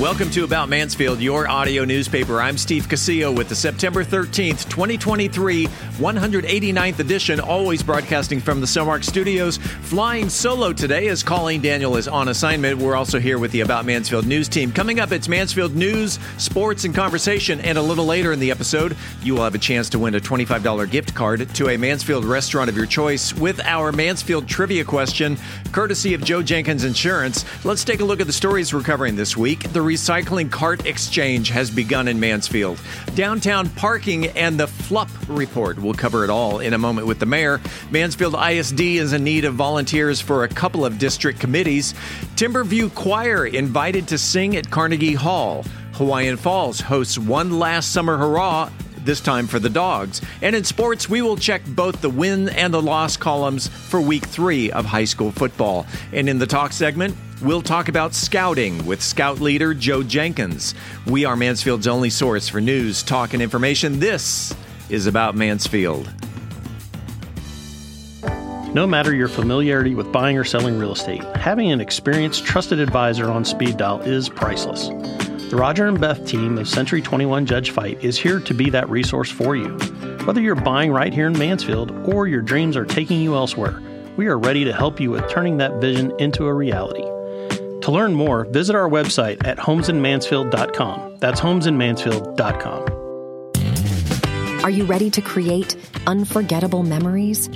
Welcome to About Mansfield, your audio newspaper. I'm Steve Casillo with the September 13th, 2023, 189th edition, always broadcasting from the Cellmark Studios. Flying solo today as Colleen Daniel is on assignment. We're also here with the About Mansfield news team. Coming up, it's Mansfield news, sports, and conversation. And a little later in the episode, you will have a chance to win a $25 gift card to a Mansfield restaurant of your choice with our Mansfield trivia question, courtesy of Joe Jenkins Insurance. Let's take a look at the stories we're covering this week. The recycling cart exchange has begun in Mansfield. Downtown parking and the FLUP report. We'll cover it all in a moment with the mayor. Mansfield ISD is in need of volunteers for a couple of district committees. Timberview Choir invited to sing at Carnegie Hall. Hawaiian Falls hosts one last summer hurrah this time for the dogs. And in sports, we will check both the win and the loss columns for week three of high school football. And in the talk segment, we'll talk about scouting with scout leader Joe Jenkins. We are Mansfield's only source for news, talk, and information. This is about Mansfield. No matter your familiarity with buying or selling real estate, having an experienced, trusted advisor on speed dial is priceless. The Roger and Beth team of Century 21 Judge Fite is here to be that resource for you. Whether you're buying right here in Mansfield or your dreams are taking you elsewhere, we are ready to help you with turning that vision into a reality. To learn more, visit our website at homesinmansfield.com. That's homesinmansfield.com. Are you ready to create unforgettable memories?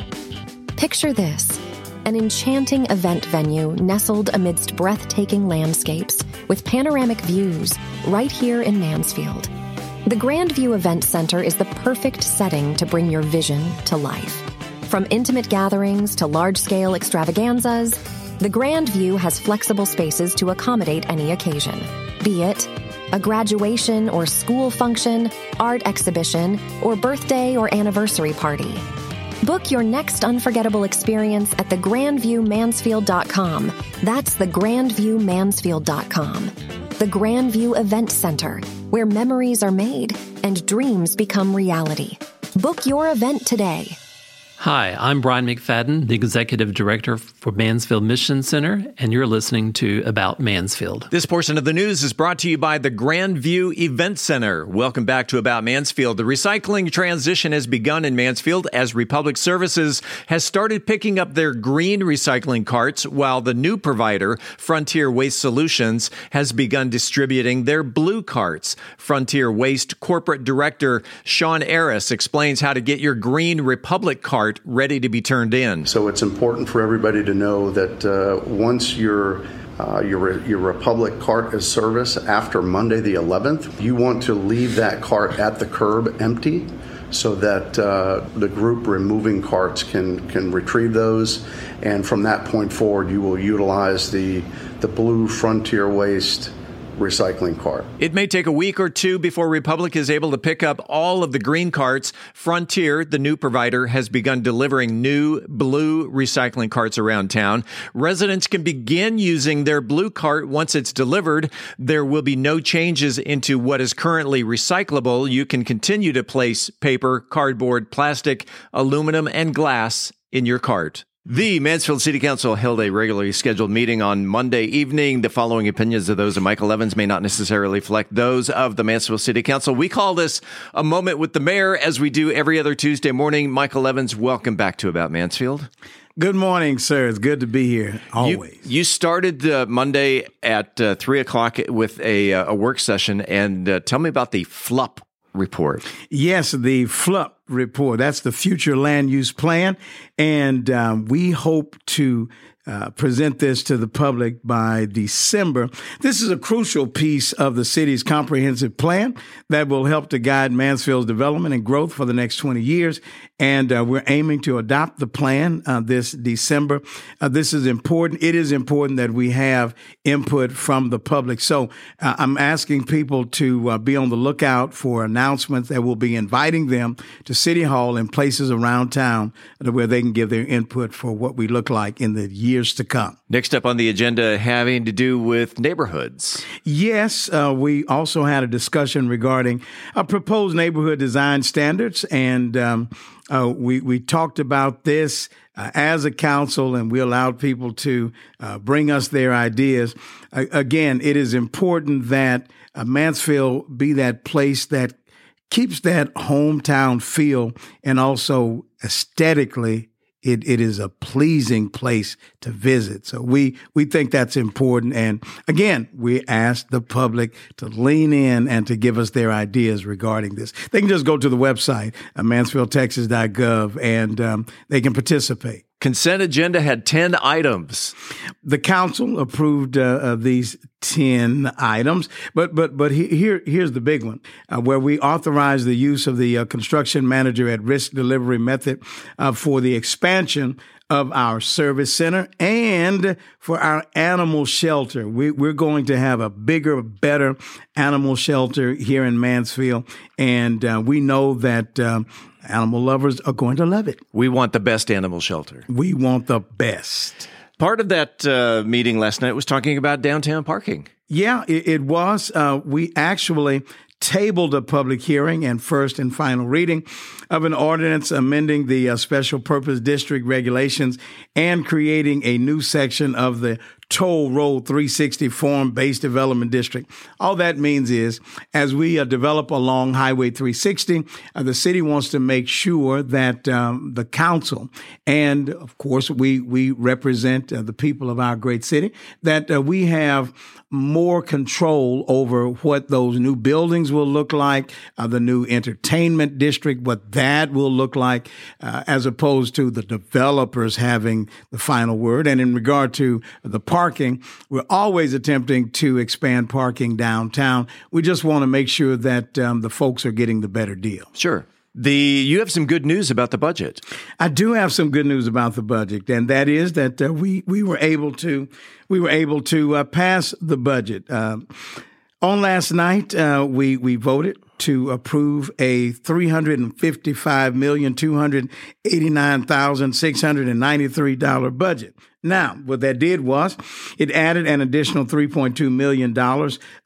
Picture this an enchanting event venue nestled amidst breathtaking landscapes with panoramic views right here in Mansfield. The Grandview Event Center is the perfect setting to bring your vision to life. From intimate gatherings to large scale extravaganzas, the Grandview has flexible spaces to accommodate any occasion, be it a graduation or school function, art exhibition, or birthday or anniversary party. Book your next unforgettable experience at thegrandviewmansfield.com. That's thegrandviewmansfield.com. The Grandview Event Center, where memories are made and dreams become reality. Book your event today. Hi, I'm Brian McFadden, the Executive Director for Mansfield Mission Center, and you're listening to About Mansfield. This portion of the news is brought to you by the Grandview Event Center. Welcome back to About Mansfield. The recycling transition has begun in Mansfield as Republic Services has started picking up their green recycling carts, while the new provider, Frontier Waste Solutions, has begun distributing their blue carts. Frontier Waste Corporate Director Sean Eris explains how to get your green Republic cart ready to be turned in. So it's important for everybody to know that uh, once your uh, your, your Republic cart is service after Monday the 11th, you want to leave that cart at the curb empty so that uh, the group removing carts can, can retrieve those. And from that point forward, you will utilize the, the blue Frontier Waste recycling cart. It may take a week or two before Republic is able to pick up all of the green carts. Frontier, the new provider, has begun delivering new blue recycling carts around town. Residents can begin using their blue cart once it's delivered. There will be no changes into what is currently recyclable. You can continue to place paper, cardboard, plastic, aluminum, and glass in your cart. The Mansfield City Council held a regularly scheduled meeting on Monday evening. The following opinions of those of Michael Evans may not necessarily reflect those of the Mansfield City Council. We call this a moment with the mayor as we do every other Tuesday morning. Michael Evans, welcome back to About Mansfield. Good morning, sir. It's good to be here. Always. You, you started uh, Monday at uh, three o'clock with a, uh, a work session, and uh, tell me about the FLUP report. Yes, the FLUP report. That's the future land use plan. And um, we hope to uh, present this to the public by December. This is a crucial piece of the city's comprehensive plan that will help to guide Mansfield's development and growth for the next 20 years. And uh, we're aiming to adopt the plan uh, this December. Uh, this is important. It is important that we have input from the public. So uh, I'm asking people to be on the lookout for announcements that will be inviting them to City Hall and places around town where they can give their input for what we look like in the year years to come. Next up on the agenda, having to do with neighborhoods. Yes, uh, we also had a discussion regarding a proposed neighborhood design standards, and um, uh, we we talked about this uh, as a council and we allowed people to uh, bring us their ideas. again, it is important that uh, Mansfield be that place that keeps that hometown feel and also aesthetically it, it is a pleasing place to visit. So we, we think that's important. And again, we ask the public to lean in and to give us their ideas regarding this. They can just go to the website, uh, mansfieldtexas.gov, and um, they can participate. Consent agenda had 10 items. The council approved uh, these 10 items, but but but here here's the big one uh, where we authorize the use of the uh, construction manager at risk delivery method uh, for the expansion of our service center and for our animal shelter. We, are going to have a bigger, better animal shelter here in Mansfield, and uh, we know that um, Animal lovers are going to love it. We want the best animal shelter. We want the best. Part of that uh, meeting last night was talking about downtown parking. Yeah, it, it was. Uh, we actually tabled a public hearing and first and final reading of an ordinance amending the uh, special purpose district regulations and creating a new section of the Toll Road 360 Form Based Development District. All that means is, as we uh, develop along Highway 360, uh, the city wants to make sure that um, the council, and of course, we we represent uh, the people of our great city, that uh, we have more control over what those new buildings will look like, uh, the new entertainment district, what that will look like, uh, as opposed to the developers having the final word. And in regard to the parking, we're always attempting to expand parking downtown. We just want to make sure that um, the folks are getting the better deal. Sure. The you have some good news about the budget. I do have some good news about the budget, and that is that uh, we we were able to we were able to uh, pass the budget. Uh, on last night, uh, we we voted to approve a three hundred and fifty five million two hundred eighty nine thousand six hundred and ninety three dollar budget. Now, what that did was it added an additional $3.2 million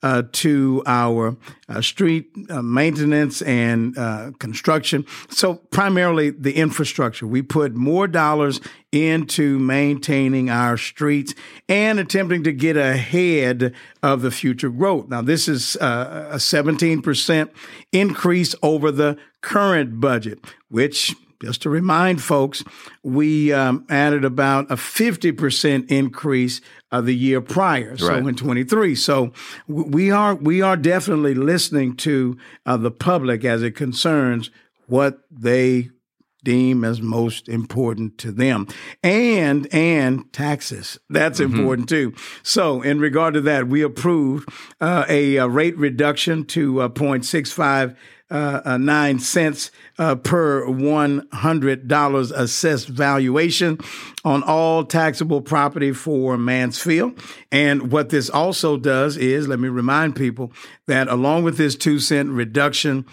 uh, to our uh, street uh, maintenance and uh, construction. So, primarily the infrastructure. We put more dollars into maintaining our streets and attempting to get ahead of the future growth. Now, this is uh, a 17% increase over the current budget, which just to remind folks, we um, added about a 50% increase of the year prior, so right. in 23. So we are we are definitely listening to uh, the public as it concerns what they deem as most important to them and and taxes that's mm-hmm. important too so in regard to that we approved uh, a, a, rate reduction to uh, 0.65 uh, uh, nine cents uh, per one hundred dollars assessed valuation on all taxable property for Mansfield. And what this also does is, let me remind people that along with this two cent reduction,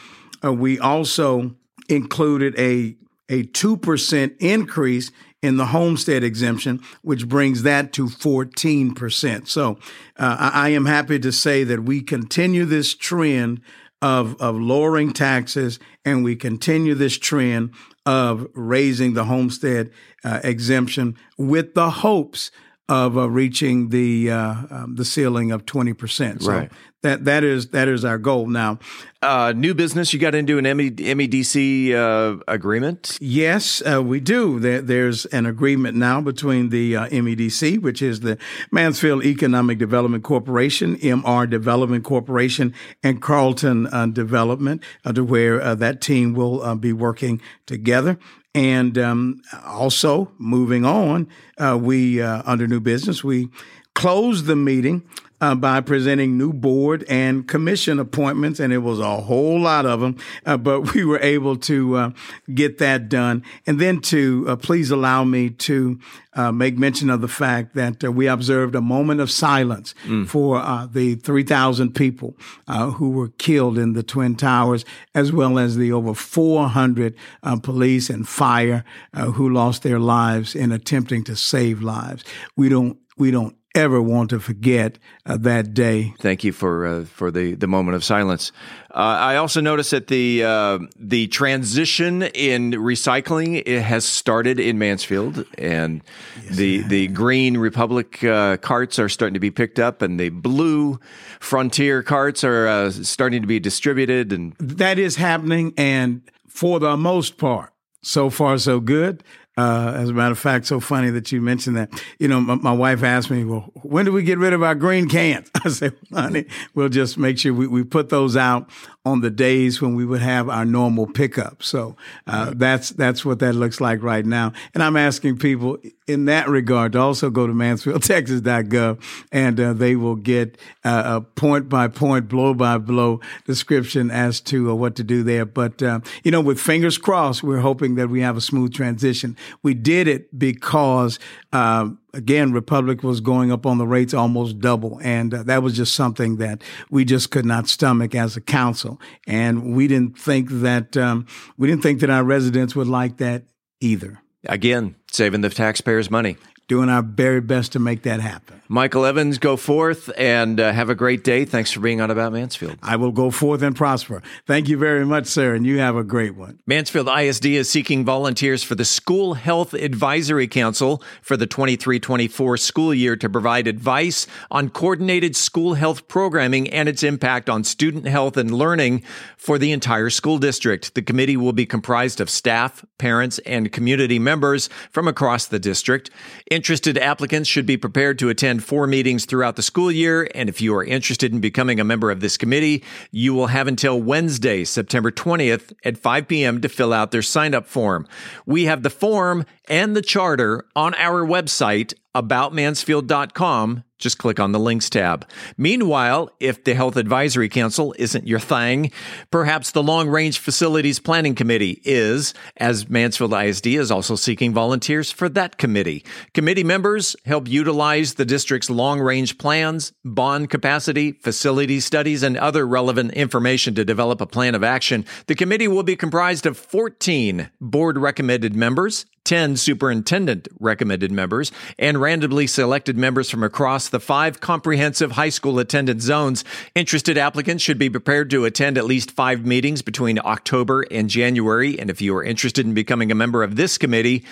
uh, we also included a a two percent increase in the homestead exemption, which brings that to 14%. So uh, I am happy to say that we continue this trend of, of lowering taxes, and we continue this trend of raising the homestead uh, exemption with the hopes of uh, reaching the uh, um, the ceiling of twenty percent. So right. that that is that is our goal now. Uh, new business. You got into an MEDC uh, agreement. Yes, uh, we do. There, there's an agreement now between the uh, MEDC, which is the Mansfield Economic Development Corporation, MR Development Corporation, and Carlton Development, to where that team will be working together. And um, also, moving on, uh, we, uh, under new business, we closed the meeting uh, by presenting new board and commission appointments, and it was a whole lot of them, uh, but we were able to uh, get that done. And then to uh, please allow me to uh, make mention of the fact that uh, we observed a moment of silence mm. for the 3,000 people who were killed in the Twin Towers, as well as the over 400 police and fire who lost their lives in attempting to save lives. We don't we don't ever want to forget uh, that day. Thank you for uh, for the the moment of silence. Uh, I also noticed that the uh, the transition in recycling it has started in Mansfield, and yes, the the green Republic uh, carts are starting to be picked up, and the blue Frontier carts are uh, starting to be distributed, and that is happening. And for the most part, so far so good. Uh, as a matter of fact, so funny that you mentioned that. You know, my, my, wife asked me, well, when do we get rid of our green cans? I said, honey, we'll just make sure we, we put those out on the days when we would have our normal pickup. So uh, that's that's what that looks like right now. And I'm asking people in that regard also go to MansfieldTexas.gov and uh, they will get uh, a point by point, blow by blow description as to uh, what to do there. But uh, you know, with fingers crossed, we're hoping that we have a smooth transition. We did it because uh, again, Republic was going up on the rates almost double. And uh, that was just something that we just could not stomach as a council. And we didn't think that, um, we didn't think that our residents would like that either. Again, saving the taxpayers' money doing our very best to make that happen. Michael Evans, go forth and uh, have a great day. Thanks for being on About Mansfield. I will go forth and prosper. Thank you very much, sir, and you have a great one. Mansfield ISD is seeking volunteers for the School Health Advisory Council for the 23 24 school year to provide advice on coordinated school health programming and its impact on student health and learning for the entire school district. The committee will be comprised of staff, parents, and community members from across the district. Interested applicants should be prepared to attend four meetings throughout the school year. And if you are interested in becoming a member of this committee, you will have until Wednesday, September 20th at 5 p.m. to fill out their sign up form. We have the form and the charter on our website aboutmansfield.com just click on the links tab. Meanwhile, if the Health Advisory Council isn't your thing, perhaps the Long Range Facilities Planning Committee is, as Mansfield ISD is also seeking volunteers for that committee. Committee members help utilize the district's long range plans, bond capacity, facility studies, and other relevant information to develop a plan of action. The committee will be comprised of 14 board recommended members 10 superintendent recommended members, and randomly selected members from across the five comprehensive high school attendance zones. Interested applicants should be prepared to attend at least five meetings between October and January. And if you are interested in becoming a member of this committee,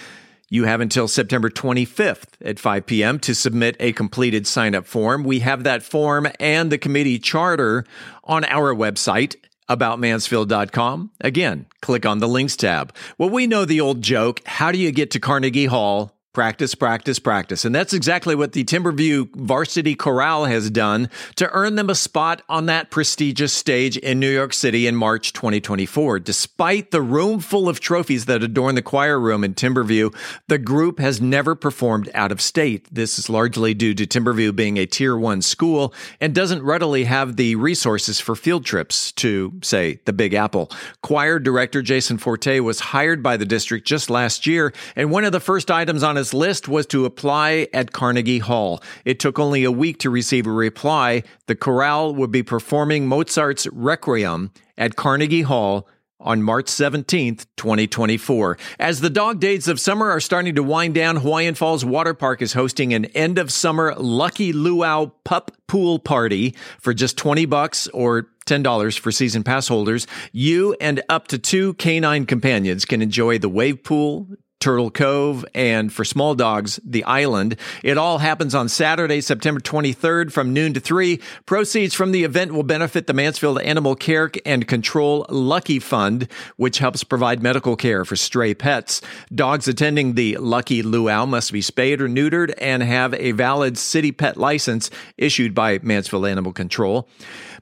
you have until September 25th at 5 p.m. to submit a completed sign up form. We have that form and the committee charter on our website aboutmansfield.com. Again, click on the links tab. Well, we know the old joke how do you get to Carnegie Hall Practice, practice, practice. And that's exactly what the Timberview Varsity Chorale has done to earn them a spot on that prestigious stage in New York City in March 2024. Despite the room full of trophies that adorn the choir room in Timberview, the group has never performed out of state. This is largely due to Timberview being a tier one school and doesn't readily have the resources for field trips to, say, the Big Apple. Choir director Jason Forte was hired by the district just last year, and one of the first items on his his list was to apply at Carnegie Hall. It took only a week to receive a reply. The chorale would be performing Mozart's Requiem at Carnegie Hall on March 17th, 2024. As the dog days of summer are starting to wind down, Hawaiian Falls Water Park is hosting an end of summer Lucky Luau pup pool party for just 20 bucks or $10 for season pass holders. You and up to two canine companions can enjoy the wave pool, Turtle Cove, and for small dogs, the island. It all happens on Saturday, September 23rd from noon to 3. Proceeds from the event will benefit the Mansfield Animal Care and Control Lucky Fund, which helps provide medical care for stray pets. Dogs attending the Lucky Luau must be spayed or neutered and have a valid city pet license issued by Mansfield Animal Control.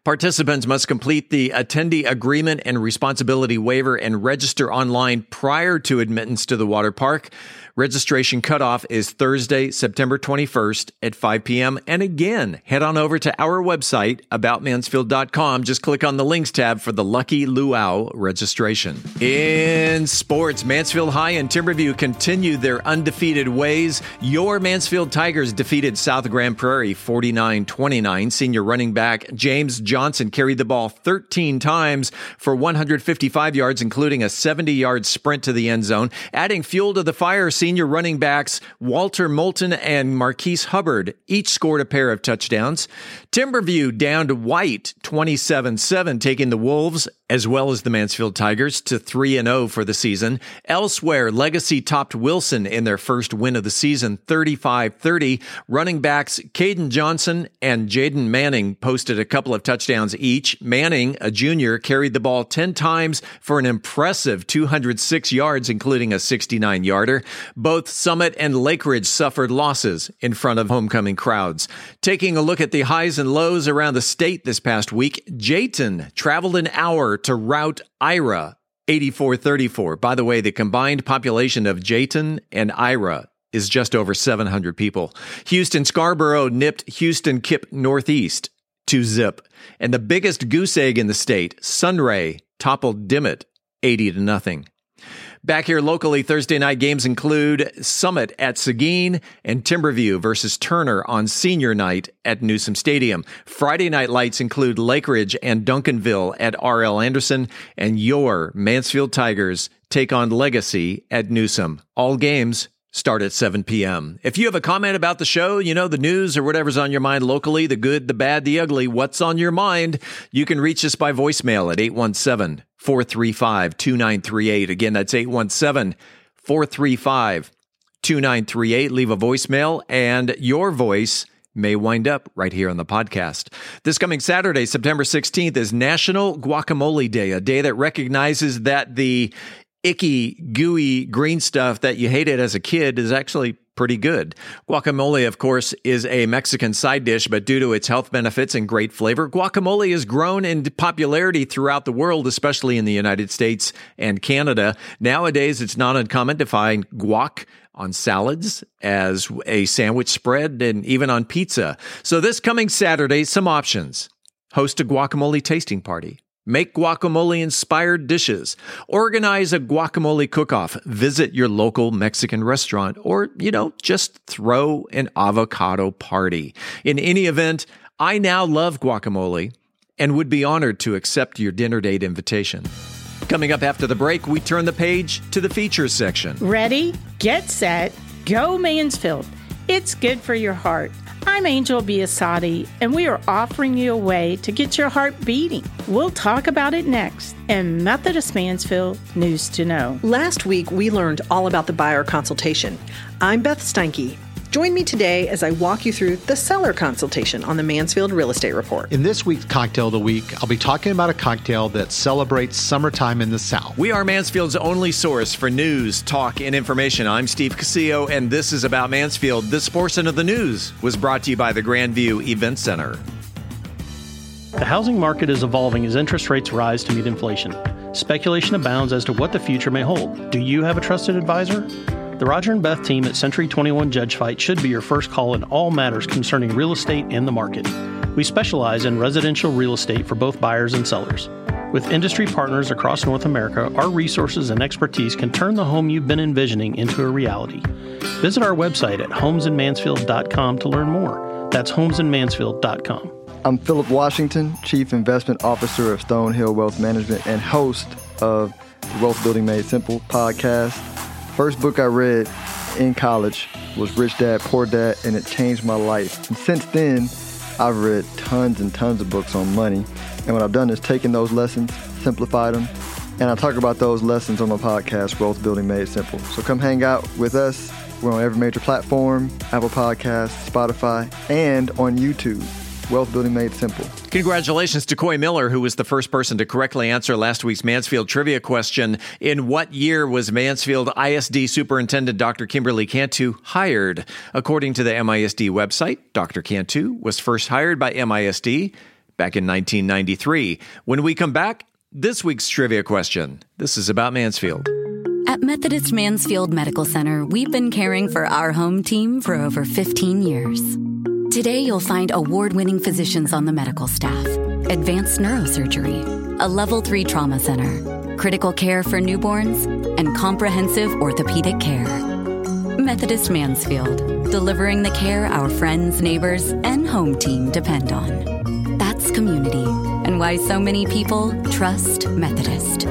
Participants must complete the attendee agreement and responsibility waiver and register online prior to admittance to the water park. Registration cutoff is Thursday, September 21st at 5 p.m. And again, head on over to our website, aboutmansfield.com. Just click on the links tab for the Lucky Luau registration. In sports, Mansfield High and Timberview continue their undefeated ways. Your Mansfield Tigers defeated South Grand Prairie 49 29. Senior running back James Johnson carried the ball 13 times for 155 yards, including a 70 yard sprint to the end zone, adding fuel fuel to the fire, senior running backs Walter Moulton and Marquise Hubbard each scored a pair of touchdowns. Timberview down to White 27 7, taking the Wolves as well as the Mansfield Tigers to 3 and 0 for the season. Elsewhere, Legacy topped Wilson in their first win of the season 35 30. Running backs Caden Johnson and Jaden Manning posted a couple of touchdowns each. Manning, a junior, carried the ball 10 times for an impressive 206 yards, including a 69 yarder. Both Summit and Lakeridge suffered losses in front of homecoming crowds. Taking a look at the highs and lows around the state this past week, Jayton traveled an hour to rout Ira 8434. By the way, the combined population of Jayton and Ira is just over 700 people. Houston Scarborough nipped Houston KIPP Northeast to zip. And the biggest goose egg in the state, Sunray, toppled Dimmitt 80 to nothing. Back here locally, Thursday night games include Summit at Seguin and Timberview versus Turner on senior night at Newsom Stadium. Friday night lights include Lakeridge and Duncanville at RL Anderson, and your Mansfield Tigers take on Legacy at Newsom. All games start at 7 p.m. If you have a comment about the show, you know, the news or whatever's on your mind locally, the good, the bad, the ugly, what's on your mind, you can reach us by voicemail at 817 435 2938. Again, that's 817 435 2938. Leave a voicemail and your voice may wind up right here on the podcast. This coming Saturday, September 16th, is National Guacamole Day, a day that recognizes that the icky, gooey green stuff that you hated as a kid is actually pretty good. Guacamole, of course, is a Mexican side dish, but due to its health benefits and great flavor, guacamole has grown in popularity throughout the world, especially in the United States and Canada. Nowadays, it's not uncommon to find guac on salads, as a sandwich spread, and even on pizza. So this coming Saturday, some options. Host a guacamole tasting party Make guacamole inspired dishes. Organize a guacamole cook off. Visit your local Mexican restaurant or, you know, just throw an avocado party. In any event, I now love guacamole and would be honored to accept your dinner date invitation. Coming up after the break, we turn the page to the features section. Ready, get set, go Mansfield. It's good for your heart. I'm Angel Biasatti, and we are offering you a way to get your heart beating. We'll talk about it next in Methodist Mansfield News to Know. Last week, we learned all about the buyer consultation. I'm Beth Steinke, Join me today as I walk you through the seller consultation on the Mansfield Real Estate Report. In this week's Cocktail of the Week, I'll be talking about a cocktail that celebrates summertime in the South. We are Mansfield's only source for news, talk, and information. I'm Steve Casillo, and this is About Mansfield. This portion of the news was brought to you by the Grandview Event Center. The housing market is evolving as interest rates rise to meet inflation. Speculation abounds as to what the future may hold. Do you have a trusted advisor? The Roger and Beth team at Century 21 Judge Fite should be your first call in all matters concerning real estate and the market. We specialize in residential real estate for both buyers and sellers. With industry partners across North America, our resources and expertise can turn the home you've been envisioning into a reality. Visit our website at homesinmansfield.com to learn more. That's homesinmansfield.com. I'm Philip Washington, Chief Investment Officer of Stonehill Wealth Management and host of the Wealth Building Made Simple podcast. First book I read in college was Rich Dad Poor Dad, and it changed my life. And since then, I've read tons and tons of books on money. And what I've done is taken those lessons, simplified them, and I talk about those lessons on my podcast, Wealth Building Made Simple. So come hang out with us. We're on every major platform Apple Podcasts, Spotify, and on YouTube. Wealth Building Made Simple. Congratulations to Coy Miller, who was the first person to correctly answer last week's Mansfield trivia question. In what year was Mansfield ISD Superintendent Dr. Kimberly Cantu hired? According to the MISD website, Dr. Cantu was first hired by MISD back in 1993. When we come back, this week's trivia question. This is about Mansfield. At Methodist Mansfield Medical Center, we've been caring for our home team for over 15 years. Today, you'll find award winning physicians on the medical staff, advanced neurosurgery, a level 3 trauma center, critical care for newborns, and comprehensive orthopedic care. Methodist Mansfield, delivering the care our friends, neighbors, and home team depend on. That's community, and why so many people trust Methodist.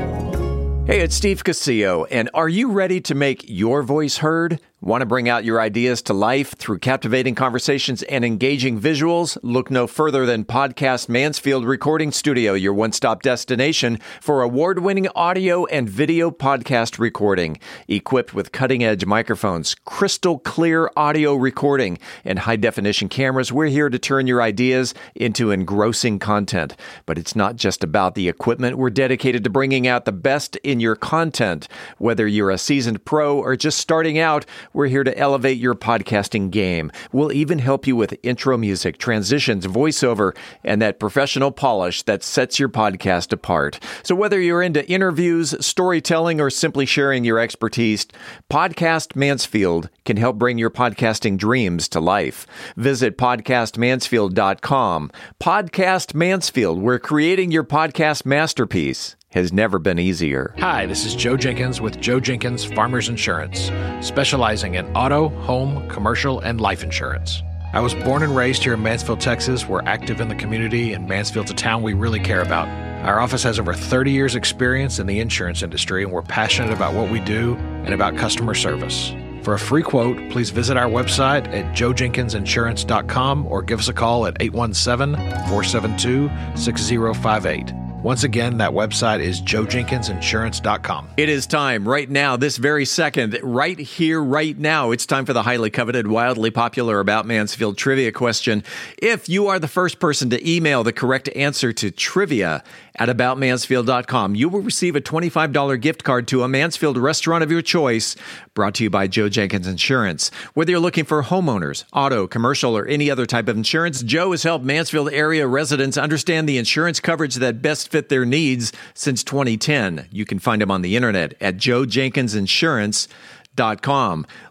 Hey, it's Steve Casillo, and are you ready to make your voice heard? Want to bring out your ideas to life through captivating conversations and engaging visuals? Look no further than Podcast Mansfield Recording Studio, your one stop destination for award winning audio and video podcast recording. Equipped with cutting edge microphones, crystal clear audio recording, and high definition cameras, we're here to turn your ideas into engrossing content. But it's not just about the equipment, we're dedicated to bringing out the best in your content. Whether you're a seasoned pro or just starting out, we're here to elevate your podcasting game. We'll even help you with intro music, transitions, voiceover, and that professional polish that sets your podcast apart. So whether you're into interviews, storytelling, or simply sharing your expertise, Podcast Mansfield can help bring your podcasting dreams to life. Visit podcastmansfield.com. Podcast Mansfield, we're creating your podcast masterpiece has never been easier. Hi, this is Joe Jenkins with Joe Jenkins Farmers Insurance, specializing in auto, home, commercial, and life insurance. I was born and raised here in Mansfield, Texas. We're active in the community, and Mansfield's a town we really care about. Our office has over 30 years' experience in the insurance industry, and we're passionate about what we do and about customer service. For a free quote, please visit our website at joejenkinsinsurance.com or give us a call at 817 472 6058. Once again, that website is joejenkinsinsurance.com. It is time right now, this very second, right here, right now. It's time for the highly coveted, wildly popular About Mansfield trivia question. If you are the first person to email the correct answer to trivia at aboutmansfield.com, you will receive a $25 gift card to a Mansfield restaurant of your choice, brought to you by Joe Jenkins Insurance. Whether you're looking for homeowners, auto, commercial, or any other type of insurance, Joe has helped Mansfield area residents understand the insurance coverage that best fit their needs since 2010. You can find him on the internet at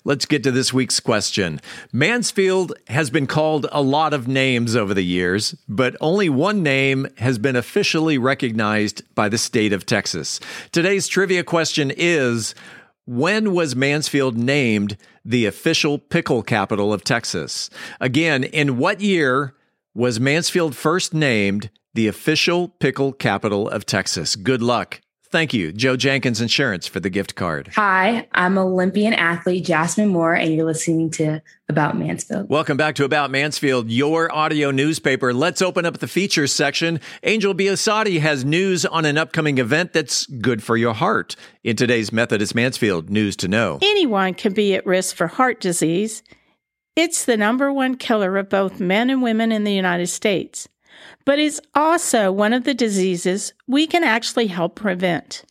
Let's get to this week's question. Mansfield has been called a lot of names over the years, but only one name has been officially recognized by the state of Texas. Today's trivia question is when was Mansfield named the official pickle capital of Texas? Again, in what year was Mansfield first named the official pickle capital of Texas. Good luck. Thank you, Joe Jenkins Insurance, for the gift card. Hi, I'm Olympian athlete Jasmine Moore, and you're listening to About Mansfield. Welcome back to About Mansfield, your audio newspaper. Let's open up the features section. Angel Biasatti has news on an upcoming event that's good for your heart. In today's Methodist Mansfield News to Know, anyone can be at risk for heart disease. It's the number one killer of both men and women in the United States but is also one of the diseases we can actually help prevent.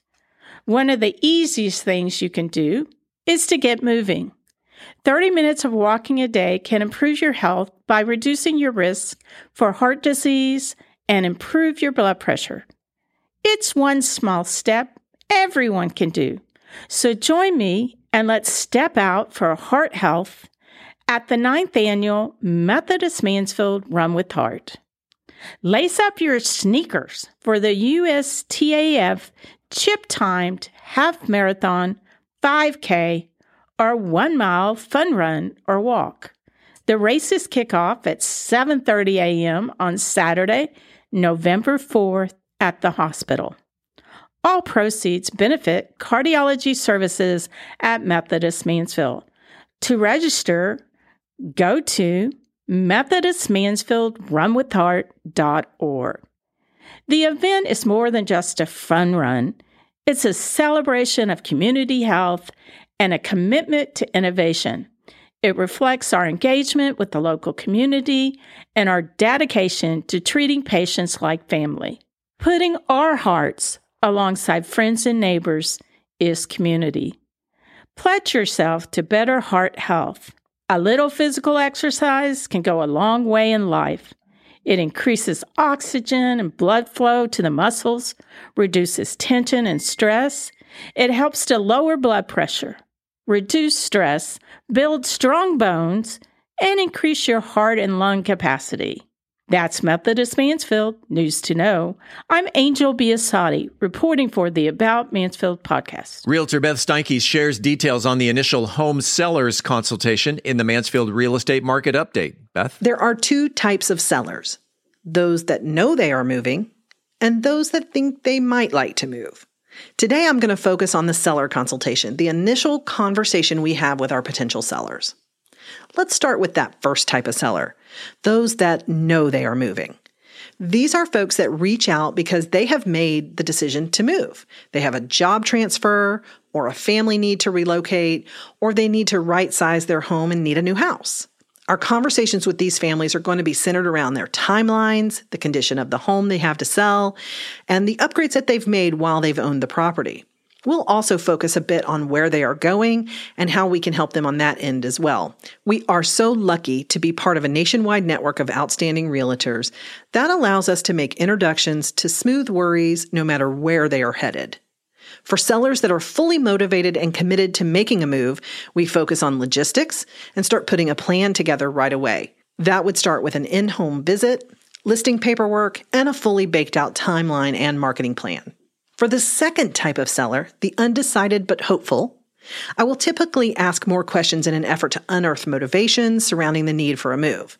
One of the easiest things you can do is to get moving. 30 minutes of walking a day can improve your health by reducing your risk for heart disease and improve your blood pressure. It's one small step everyone can do. So join me and let's step out for heart health at the ninth annual Methodist Mansfield Run with Heart. Lace up your sneakers for the USATF chip timed half marathon, 5K, or one mile fun run or walk. The races kick off at 7:30 a.m. on Saturday, November 4th at the hospital. All proceeds benefit cardiology services at Methodist Mansfield. To register, go to MethodistMansfieldRunWithHeart.org. The event is more than just a fun run, it's a celebration of community health and a commitment to innovation. It reflects our engagement with the local community and our dedication to treating patients like family. Putting our hearts alongside friends and neighbors is community. Pledge yourself to better heart health. A little physical exercise can go a long way in life. It increases oxygen and blood flow to the muscles, reduces tension and stress. It helps to lower blood pressure, reduce stress, build strong bones, and increase your heart and lung capacity. That's Methodist Mansfield News to Know. I'm Angel Biasatti, reporting for the About Mansfield podcast. Realtor Beth Steinke shares details on the initial home sellers consultation in the Mansfield real estate market update. Beth? There are two types of sellers those that know they are moving, and those that think they might like to move. Today, I'm going to focus on the seller consultation, the initial conversation we have with our potential sellers. Let's start with that first type of seller those that know they are moving. These are folks that reach out because they have made the decision to move. They have a job transfer or a family need to relocate, or they need to right size their home and need a new house. Our conversations with these families are going to be centered around their timelines, the condition of the home they have to sell, and the upgrades that they've made while they've owned the property. We'll also focus a bit on where they are going and how we can help them on that end as well. We are so lucky to be part of a nationwide network of outstanding realtors that allows us to make introductions to smooth worries no matter where they are headed. For sellers that are fully motivated and committed to making a move, we focus on logistics and start putting a plan together right away. That would start with an in home visit, listing paperwork, and a fully baked out timeline and marketing plan. For the second type of seller, the undecided but hopeful, I will typically ask more questions in an effort to unearth motivations surrounding the need for a move.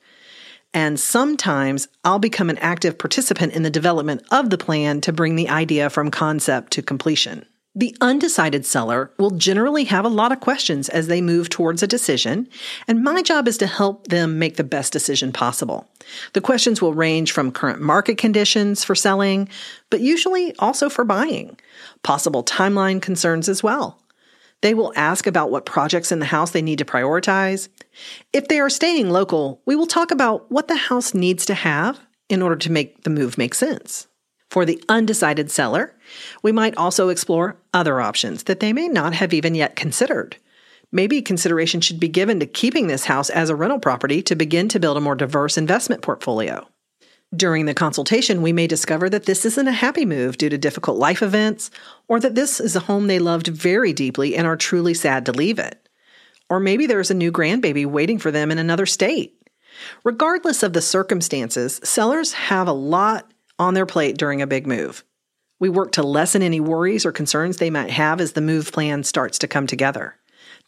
And sometimes I'll become an active participant in the development of the plan to bring the idea from concept to completion. The undecided seller will generally have a lot of questions as they move towards a decision, and my job is to help them make the best decision possible. The questions will range from current market conditions for selling, but usually also for buying, possible timeline concerns as well. They will ask about what projects in the house they need to prioritize. If they are staying local, we will talk about what the house needs to have in order to make the move make sense. For the undecided seller, we might also explore other options that they may not have even yet considered. Maybe consideration should be given to keeping this house as a rental property to begin to build a more diverse investment portfolio. During the consultation, we may discover that this isn't a happy move due to difficult life events, or that this is a home they loved very deeply and are truly sad to leave it. Or maybe there's a new grandbaby waiting for them in another state. Regardless of the circumstances, sellers have a lot on their plate during a big move. We work to lessen any worries or concerns they might have as the move plan starts to come together.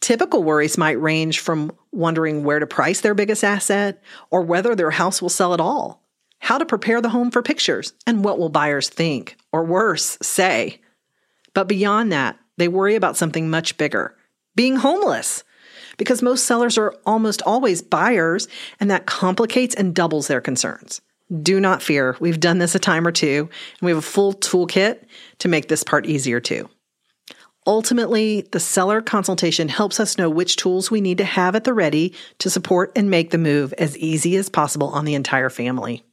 Typical worries might range from wondering where to price their biggest asset or whether their house will sell at all, how to prepare the home for pictures, and what will buyers think, or worse, say. But beyond that, they worry about something much bigger being homeless. Because most sellers are almost always buyers, and that complicates and doubles their concerns. Do not fear. We've done this a time or two, and we have a full toolkit to make this part easier too. Ultimately, the seller consultation helps us know which tools we need to have at the ready to support and make the move as easy as possible on the entire family.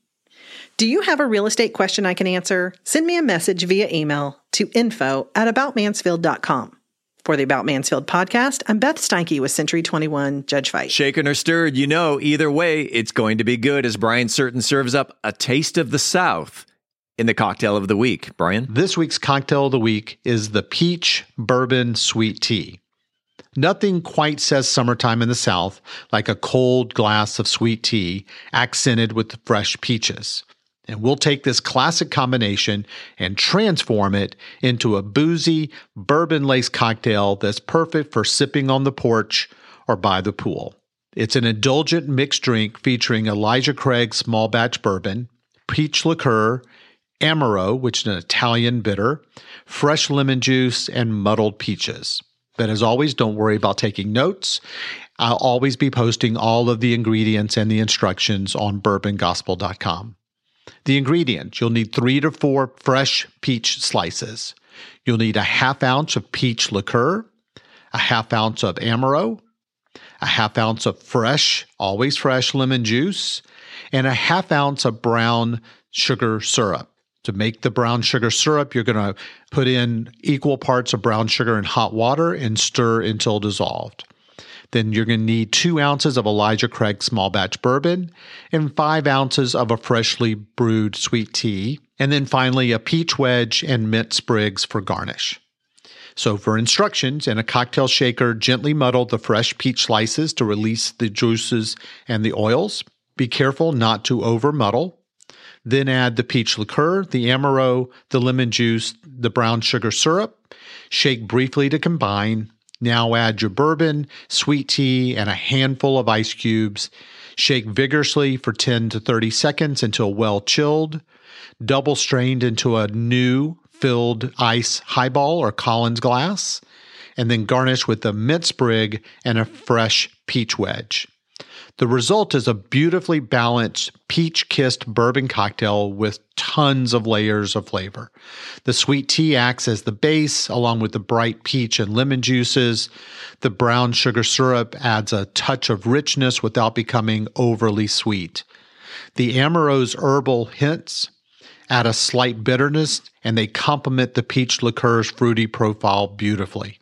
Do you have a real estate question I can answer? Send me a message via email to info at aboutmansfield.com. For the About Mansfield podcast, I'm Beth Steinke with Century 21 Judge Fite. Shaken or stirred, you know, either way, it's going to be good as Brian Certain serves up a taste of the South in the cocktail of the week. Brian? This week's cocktail of the week is the Peach Bourbon Sweet Tea. Nothing quite says summertime in the South like a cold glass of sweet tea accented with fresh peaches. And we'll take this classic combination and transform it into a boozy, bourbon laced cocktail that's perfect for sipping on the porch or by the pool. It's an indulgent mixed drink featuring Elijah Craig small batch bourbon, peach liqueur, Amaro, which is an Italian bitter, fresh lemon juice, and muddled peaches. But as always, don't worry about taking notes. I'll always be posting all of the ingredients and the instructions on bourbongospel.com. The ingredients you'll need three to four fresh peach slices. You'll need a half ounce of peach liqueur, a half ounce of Amaro, a half ounce of fresh, always fresh lemon juice, and a half ounce of brown sugar syrup. To make the brown sugar syrup, you're going to put in equal parts of brown sugar and hot water and stir until dissolved. Then you're going to need two ounces of Elijah Craig small batch bourbon and five ounces of a freshly brewed sweet tea. And then finally, a peach wedge and mint sprigs for garnish. So, for instructions, in a cocktail shaker, gently muddle the fresh peach slices to release the juices and the oils. Be careful not to over muddle. Then add the peach liqueur, the Amaro, the lemon juice, the brown sugar syrup. Shake briefly to combine. Now add your bourbon, sweet tea, and a handful of ice cubes. Shake vigorously for 10 to 30 seconds until well chilled. Double strained into a new filled ice highball or Collins glass, and then garnish with a mint sprig and a fresh peach wedge. The result is a beautifully balanced peach kissed bourbon cocktail with tons of layers of flavor. The sweet tea acts as the base, along with the bright peach and lemon juices. The brown sugar syrup adds a touch of richness without becoming overly sweet. The Amaro's herbal hints add a slight bitterness and they complement the peach liqueur's fruity profile beautifully.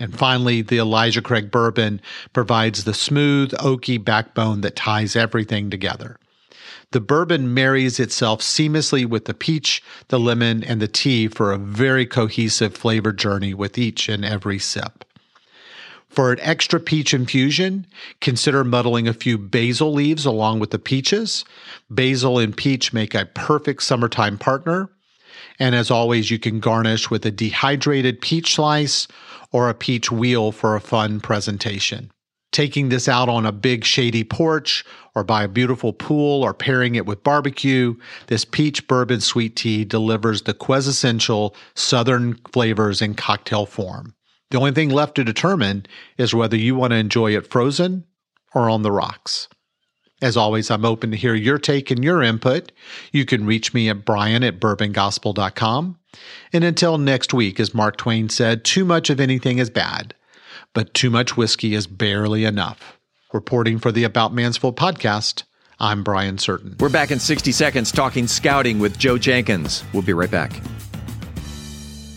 And finally, the Elijah Craig bourbon provides the smooth, oaky backbone that ties everything together. The bourbon marries itself seamlessly with the peach, the lemon, and the tea for a very cohesive flavor journey with each and every sip. For an extra peach infusion, consider muddling a few basil leaves along with the peaches. Basil and peach make a perfect summertime partner. And as always, you can garnish with a dehydrated peach slice or a peach wheel for a fun presentation. Taking this out on a big shady porch or by a beautiful pool or pairing it with barbecue, this peach bourbon sweet tea delivers the quintessential southern flavors in cocktail form. The only thing left to determine is whether you want to enjoy it frozen or on the rocks. As always, I'm open to hear your take and your input. You can reach me at brian at bourbongospel.com. And until next week, as Mark Twain said, too much of anything is bad, but too much whiskey is barely enough. Reporting for the About Mansfield podcast, I'm Brian Certain. We're back in 60 seconds talking scouting with Joe Jenkins. We'll be right back.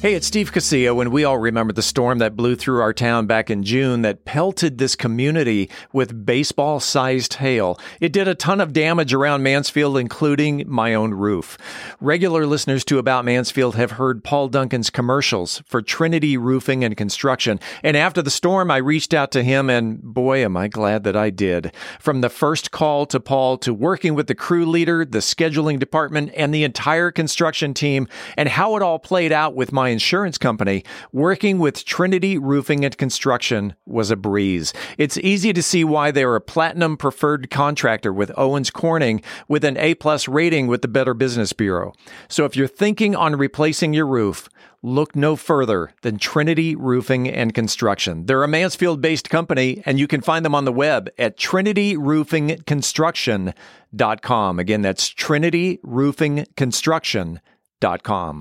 Hey, it's Steve Casillo, and we all remember the storm that blew through our town back in June that pelted this community with baseball sized hail. It did a ton of damage around Mansfield, including my own roof. Regular listeners to About Mansfield have heard Paul Duncan's commercials for Trinity Roofing and Construction. And after the storm, I reached out to him, and boy, am I glad that I did. From the first call to Paul to working with the crew leader, the scheduling department, and the entire construction team, and how it all played out with my insurance company, working with Trinity Roofing and Construction was a breeze. It's easy to see why they're a platinum preferred contractor with Owens Corning with an A plus rating with the Better Business Bureau. So if you're thinking on replacing your roof, look no further than Trinity Roofing and Construction. They're a Mansfield based company, and you can find them on the web at trinityroofingconstruction.com. Again, that's Trinity Roofing Construction.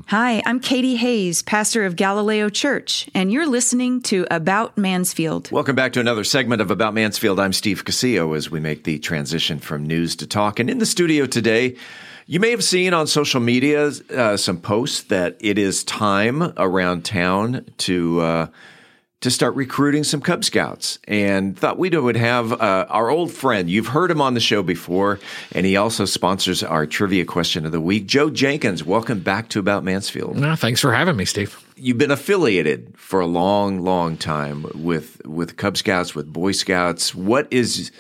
Hi, I'm Katie Hays, pastor of Galileo Church, and you're listening to About Mansfield. Welcome back to another segment of About Mansfield. I'm Steve Casillo as we make the transition from news to talk. And in the studio today, you may have seen on social media uh, some posts that it is time around town to. Uh, to start recruiting some Cub Scouts and thought we would have uh, our old friend. You've heard him on the show before, and he also sponsors our trivia question of the week. Joe Jenkins, welcome back to About Mansfield. No, thanks for having me, Steve. You've been affiliated for a long, long time with with Cub Scouts, with Boy Scouts. What is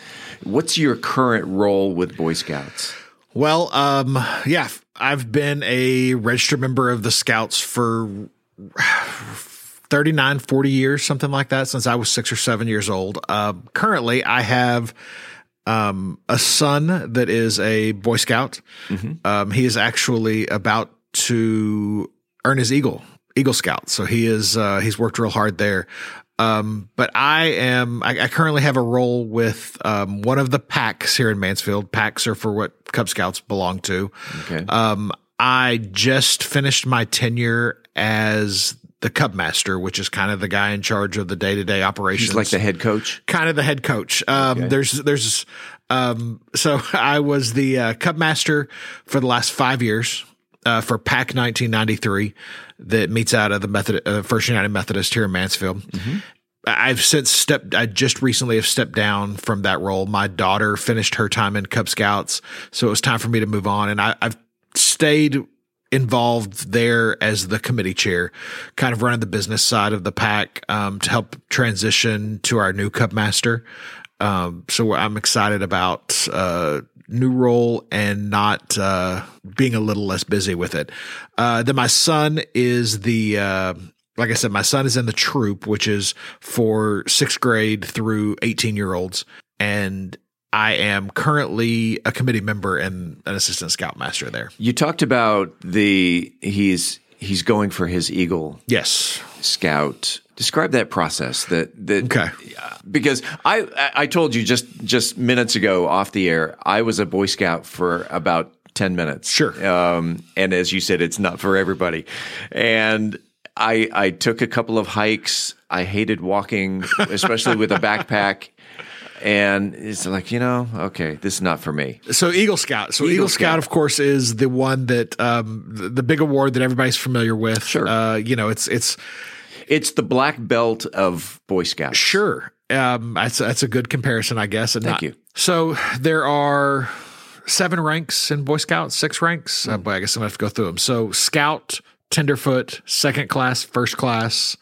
what's your current role with Boy Scouts? Well, um, yeah, I've been a registered member of the Scouts for 39, 40 years, something like that, since I was six or seven years old. Uh, currently, I have um, a son that is a Boy Scout. Mm-hmm. Um, he is actually about to earn his Eagle Eagle Scout, so he is uh, he's worked real hard there. Um, but I am I, I, currently have a role with um, one of the packs here in Mansfield. Packs are for what Cub Scouts belong to. Okay. Um, I just finished my tenure as the Cub Master, which is kind of the guy in charge of the day to day operations. He's like the head coach, kind of the head coach. Um, okay. There's there's um, so I was the uh, Cub Master for the last five years uh, for Pack 1993 that meets out of the Method uh, First United Methodist here in Mansfield. Mm-hmm. I've since stepped. I just recently have stepped down from that role. My daughter finished her time in Cub Scouts, so it was time for me to move on. And I, I've stayed involved there as the committee chair, kind of running the business side of the pack um, to help transition to our new Cub Master. Um, so I'm excited about uh, new role and not uh, being a little less busy with it. Uh, then my son is the uh, like I said, my son is in the troop, which is for sixth grade through 18 year olds. And I am currently a committee member and an assistant scoutmaster there. You talked about the he's he's going for his Eagle Yes. Scout. Describe that process. That that Okay. because I I told you just just minutes ago off the air I was a Boy Scout for about ten minutes. Sure. Um, and as you said, it's not for everybody. And I I took a couple of hikes. I hated walking, especially with a backpack. And it's like you know, okay, this is not for me. So Eagle Scout. So Eagle Eagle, Scout, Scout. of course, is the one that um, the, the big award that everybody's familiar with. Sure. Uh, you know, it's it's It's the black belt of Boy Scouts. sure. Um, that's that's a good comparison, I guess. And Thank not- you. So there are seven ranks in Boy Scouts, six ranks. Hmm. Uh, boy, I guess I'm gonna have to go through them. So Scout, Tenderfoot, Second Class, First Class,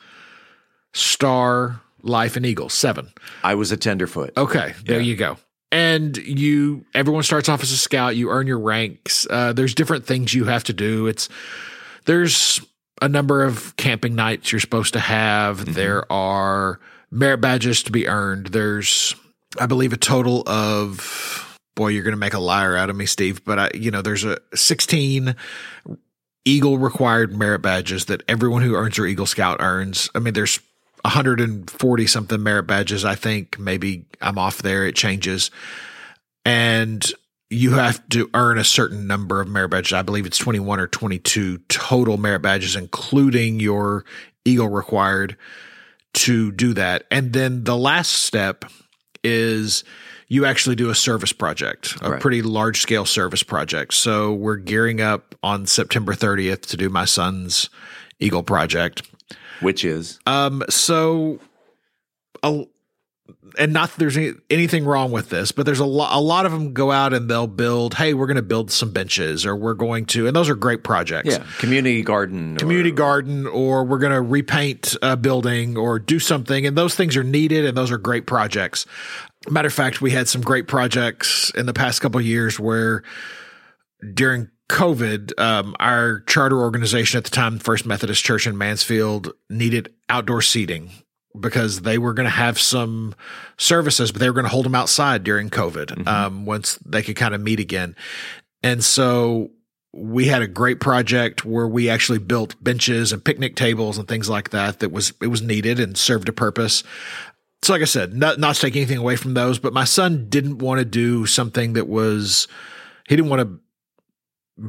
Star, Life, and Eagle. Seven. I was a tenderfoot. Okay, there you go. And you, everyone starts off as a scout. You earn your ranks. Uh, there's different things you have to do. It's there's a number of camping nights you're supposed to have. There are merit badges to be earned. There's, I believe, a total of. Boy, you're going to make a liar out of me, Steve. But I, you know, there's a 16 Eagle required merit badges that everyone who earns their Eagle Scout earns. I mean, there's 140 something merit badges. I think maybe I'm off there. It changes. And you have to earn a certain number of merit badges. I believe it's 21 or 22 total merit badges, including your Eagle required to do that. And then the last step is you actually do a service project, a Right. pretty large scale service project. So we're gearing up on September 30th to do my son's Eagle project. Which is Um, so, a, and not that there's any, anything wrong with this, but there's a lot. A lot of them go out and they'll build. Hey, we're going to build some benches, or we're going to, and those are great projects. yeah, community garden. Community or- garden, or we're going to repaint a building, or do something, and those things are needed, and those are great projects. Matter of fact, we had some great projects in the past couple of years where during COVID, um, our charter organization at the time, First Methodist Church in Mansfield, needed outdoor seating because they were going to have some services, but they were going to hold them outside during COVID um, once they could kind of meet again. And so we had a great project where we actually built benches and picnic tables and things like that. That was it was needed and served a purpose. So, like I said, not not to take anything away from those, but my son didn't want to do something that was he didn't want to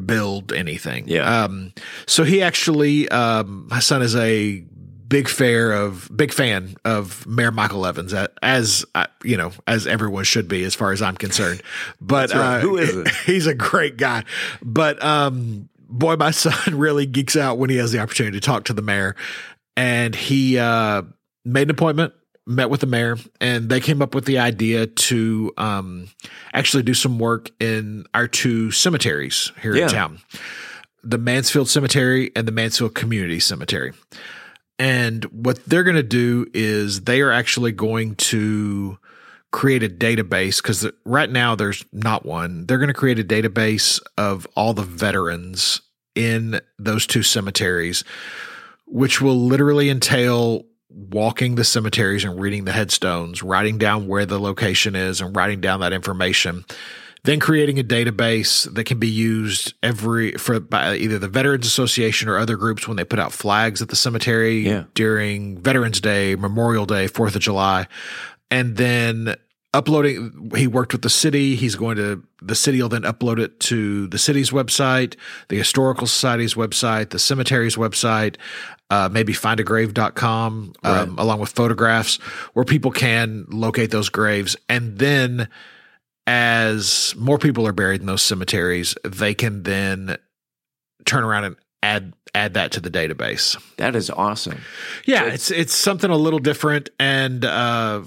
build anything. Yeah. Um, so he actually, um, my son is a big fair of big fan of Mayor Michael Evans, as you know, as everyone should be, as far as I'm concerned. But right. uh, Who isn't? He's a great guy. But um, boy, my son really geeks out when he has the opportunity to talk to the mayor, and he uh, made an appointment. Met with the mayor, and they came up with the idea to um, actually do some work in our two cemeteries here Yeah. in town the Mansfield Cemetery and the Mansfield Community Cemetery. And what they're going to do is they are actually going to create a database because right now there's not one. They're going to create a database of all the veterans in those two cemeteries, which will literally entail walking the cemeteries and reading the headstones, writing down where the location is and writing down that information then creating a database that can be used every for by either the Veterans Association or other groups when they put out flags at the cemetery Yeah. during Veterans Day, Memorial Day, Fourth of July, and then uploading. He worked with the city. He's going to the city will then upload it to the city's website, the historical society's website, the cemetery's website. Uh, maybe findagrave.com um, along with photographs where people can locate those graves and then as more people are buried in those cemeteries, they can then turn around and add add that to the database. That is awesome. Yeah, it's it's something a little different, and uh,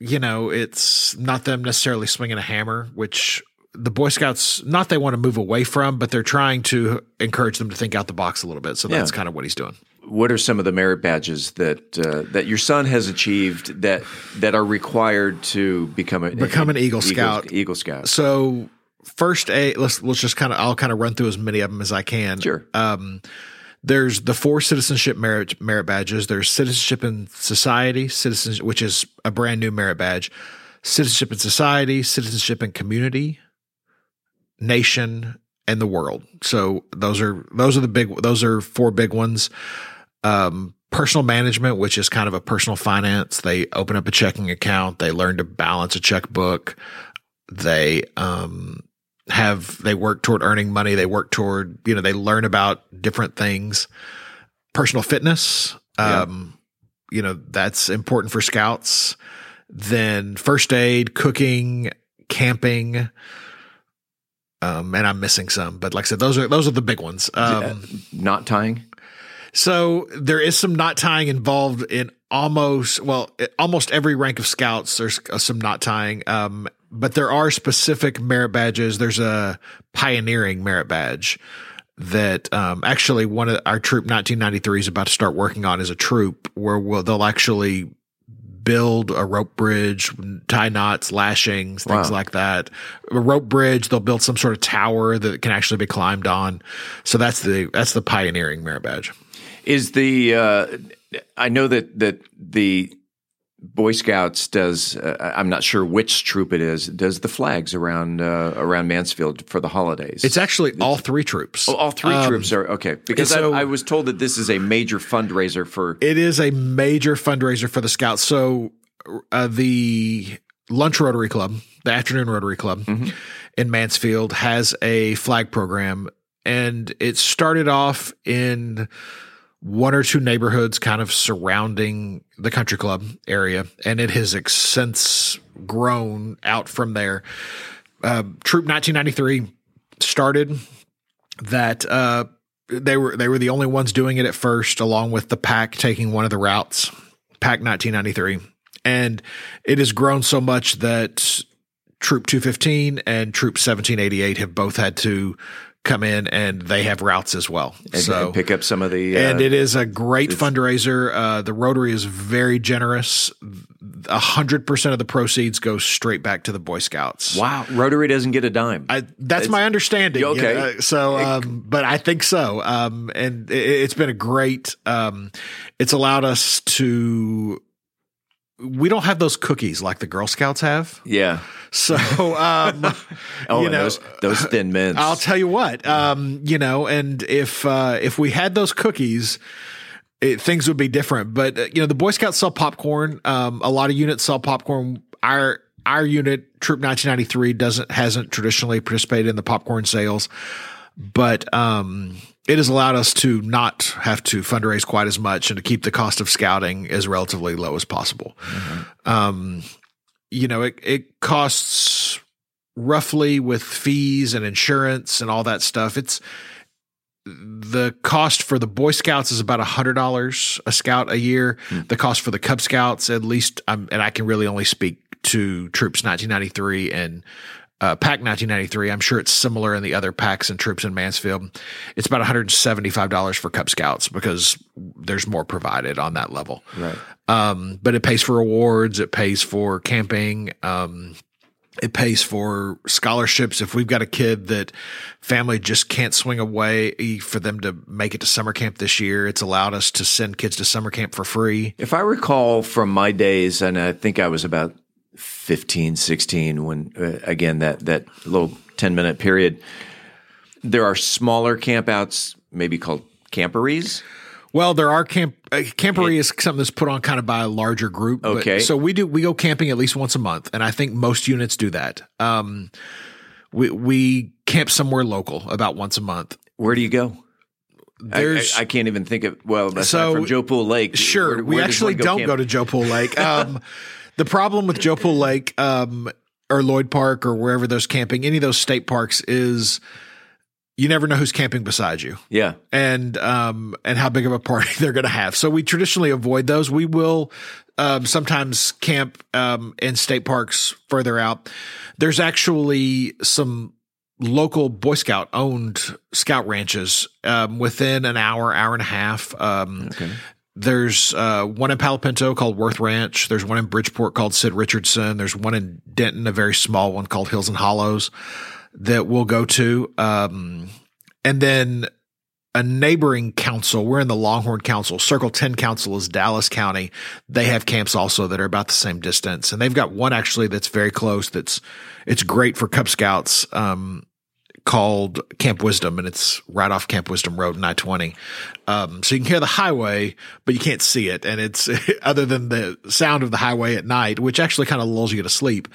you know, it's not them necessarily swinging a hammer, which the Boy Scouts not they want to move away from, but they're trying to encourage them to think out the box a little bit. So Yeah. that's kind of what he's doing. What are some of the merit badges that uh, that your son has achieved that that are required to become a Become an Eagle Scout. Eagle Scout. So first a let's let's just kind of I'll kind of run through as many of them as I can. Sure. Um, there's the four citizenship merit merit badges. There's citizenship in society, citizenship, which is a brand new merit badge. Citizenship in society, citizenship in community, nation, and the world. So those are those are the big those are four big ones. Um, personal management, which is kind of a personal finance. They open up a checking account. They learn to balance a checkbook. They um, have they work toward earning money. They work toward you know they learn about different things. Personal fitness. Um, yeah. You know that's important for scouts. Then first aid, cooking, camping. Um, and I'm missing some, but like I said, those are those are the big ones. Um, knot tying. So there is some knot tying involved in almost well, almost every rank of scouts. There's some knot tying, um, but there are specific merit badges. There's a pioneering merit badge that um, actually one of our troop 1993 is about to start working on as a troop where we'll, they'll actually build a rope bridge, tie knots, lashings, things wow. like that. A rope bridge, they'll build some sort of tower that can actually be climbed on. So that's the that's the pioneering merit badge. Is the uh, I know that that the Boy Scouts does. Uh, I'm not sure which troop it is. Does the flags around uh, around Mansfield for the holidays? It's actually all three troops. Oh, all three um, troops are okay. Because so, I, I, was told that this is a major fundraiser for. It is a major fundraiser for the Scouts. So uh, the Lunch Rotary Club, the Afternoon Rotary Club mm-hmm. in Mansfield, has a flag program, and it started off in one or two neighborhoods kind of surrounding the country club area, and it has since grown out from there. Uh, Troop 1993 started that. Uh, they were they were the only ones doing it at first, along with the pack taking one of the routes. Pack 1993, and it has grown so much that Troop 215 and Troop 1788 have both had to come in and they have routes as well. And, so and pick up some of the, uh, and it is a great fundraiser. Uh, the Rotary is very generous. A hundred percent of the proceeds go straight back to the Boy Scouts. Wow, Rotary doesn't get a dime. I, that's it's, my understanding. Okay, you know? so, um, but I think so. Um, and it, has been a great. Um, it's allowed us to. We don't have those cookies like the Girl Scouts have. Yeah. So, um, oh, you know, those, those thin mints. I'll tell you what, um, you know, and if uh, if we had those cookies. It, things would be different, but uh, you know the Boy Scouts sell popcorn. Um, a lot of units sell popcorn. Our our unit, Troop 1993, doesn't hasn't traditionally participated in the popcorn sales, but um, it has allowed us to not have to fundraise quite as much and to keep the cost of scouting as relatively low as possible. Mm-hmm. Um, you know, it, it costs roughly with fees and insurance and all that stuff. It's the cost for the Boy Scouts is about a hundred dollars a scout a year. Mm. The cost for the Cub Scouts, at least, um, and I can really only speak to Troops 1993 and uh, Pack 1993. I'm sure it's similar in the other packs and troops in Mansfield. It's about $175 for Cub Scouts because there's more provided on that level. Right. Um, but it pays for awards, it pays for camping, um, it pays for scholarships. If we've got a kid that family just can't swing away for them to make it to summer camp this year, it's allowed us to send kids to summer camp for free. If I recall from my days, and I think I was about 15, 16, when uh, again, that, that little 10 minute period, there are smaller campouts, maybe called camporees well, there are camp uh, camporee is something that's put on kind of by a larger group. Okay, so we do we go camping at least once a month, and I think most units do that. Um, we we camp somewhere local about once a month. Where do you go? There's, I, I, I can't even think of well. That's so, from Joe Pool Lake. Sure, where, where we actually go don't camp? go to Joe Pool Lake. Um, the problem with Joe Lake um, or Lloyd Park or wherever there's camping, any of those state parks is you never know who's camping beside you. Yeah. And um and how big of a party they're going to have. So we traditionally avoid those. We will um, sometimes camp um, in state parks further out. There's actually some local Boy Scout owned scout ranches um, within an hour, hour and a half. Um, okay. There's uh, one in Palo Pinto called Worth Ranch. There's one in Bridgeport called Sid Richardson. There's one in Denton, a very small one called Hills and Hollows that we'll go to. Um, and then a neighboring council, we're in the Longhorn Council. Circle 10 Council is Dallas County. They have camps also that are about the same distance. And they've got one actually that's very close. That's, it's great for Cub Scouts. Um, called Camp Wisdom, and it's right off Camp Wisdom Road in I twenty. Um, so you can hear the highway, but you can't see it, and it's other than the sound of the highway at night, which actually kind of lulls you to sleep.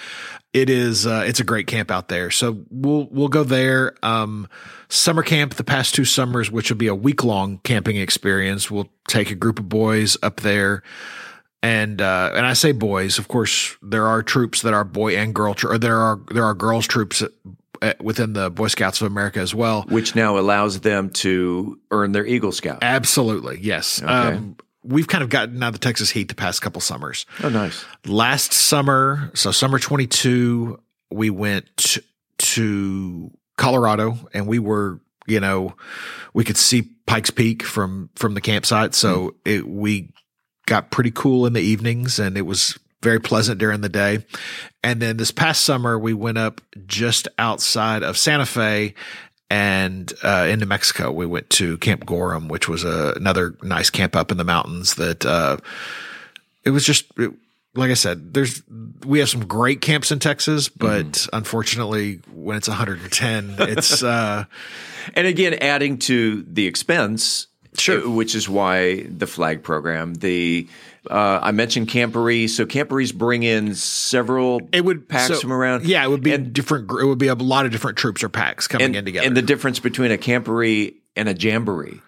It is uh, it's a great camp out there. So we'll we'll go there. Um, summer camp the past two summers, which will be a week long camping experience. We'll take a group of boys up there and uh, and I say boys. Of course, there are troops that are boy and girl, tro- or there are there are girls troops within the Boy Scouts of America as well, which now allows them to earn their Eagle Scout. Absolutely, yes. Okay. Um, we've kind of gotten out of the Texas heat the past couple summers. Oh, nice. Last summer, so summer twenty two, we went to Colorado, and we were, you know, we could see Pikes Peak from from the campsite, so mm. it we got pretty cool in the evenings and it was very pleasant during the day. And then this past summer, we went up just outside of Santa Fe and uh, into Mexico. We went to Camp Gorham, which was a, another nice camp up in the mountains that uh, it was just. It, like I said, there's we have some great camps in Texas, but mm. unfortunately, when it's 110, it's uh, and again adding to the expense Sure. Which is why the flag program, the uh, I mentioned camporees. So camporees bring in several it would packs so, from around. Yeah, it would be and, different. It would be a lot of different troops or packs coming and, in together. And the difference between a camporee and a jamboree.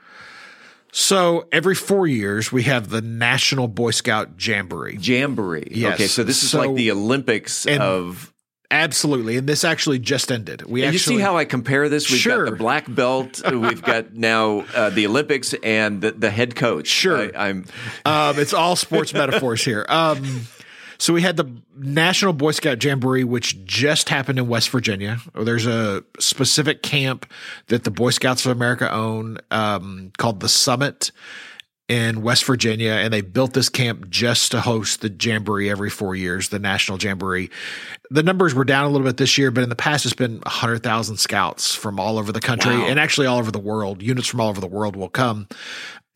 So every four years we have the National Boy Scout Jamboree. Jamboree. Yes. Okay, so this is so, like the Olympics of Absolutely, and this actually just ended. We and actually, you see how I compare this. We've sure. got the black belt. we've got now uh, the Olympics and the, the head coach. Sure, I, am um, it's all sports metaphors here. Um, so we had the National Boy Scout Jamboree, which just happened in West Virginia. There's a specific camp that the Boy Scouts of America own um, called the Summit in West Virginia, and they built this camp just to host the Jamboree every four years, the National Jamboree. The numbers were down a little bit this year, but in the past, it's been 100,000 scouts from all over the country wow. and actually all over the world. Units from all over the world will come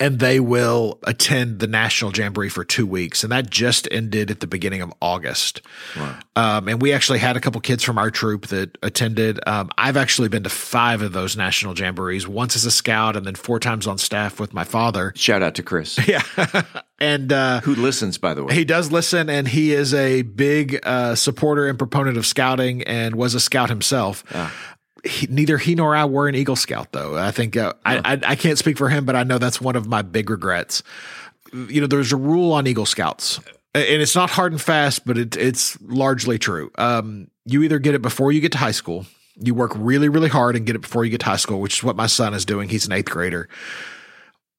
and they will attend the National Jamboree for two weeks. And that just ended at the beginning of August. Wow. Um, and we actually had a couple kids from our troop that attended. Um, I've actually been to five of those National Jamborees, once as a scout and then four times on staff with my father. Shout out to Chris. Yeah. And uh, who listens, by the way. He does listen, and he is a big uh, supporter and proponent of scouting and was a scout himself. Ah he, neither he nor I were an Eagle Scout, though. I think uh, I, I, I can't speak for him, but I know that's one of my big regrets. You know, there's a rule on Eagle Scouts, and it's not hard and fast, but it, it's largely true. Um, you either get it before you get to high school, you work really, really hard and get it before you get to high school, which is what my son is doing. He's an eighth grader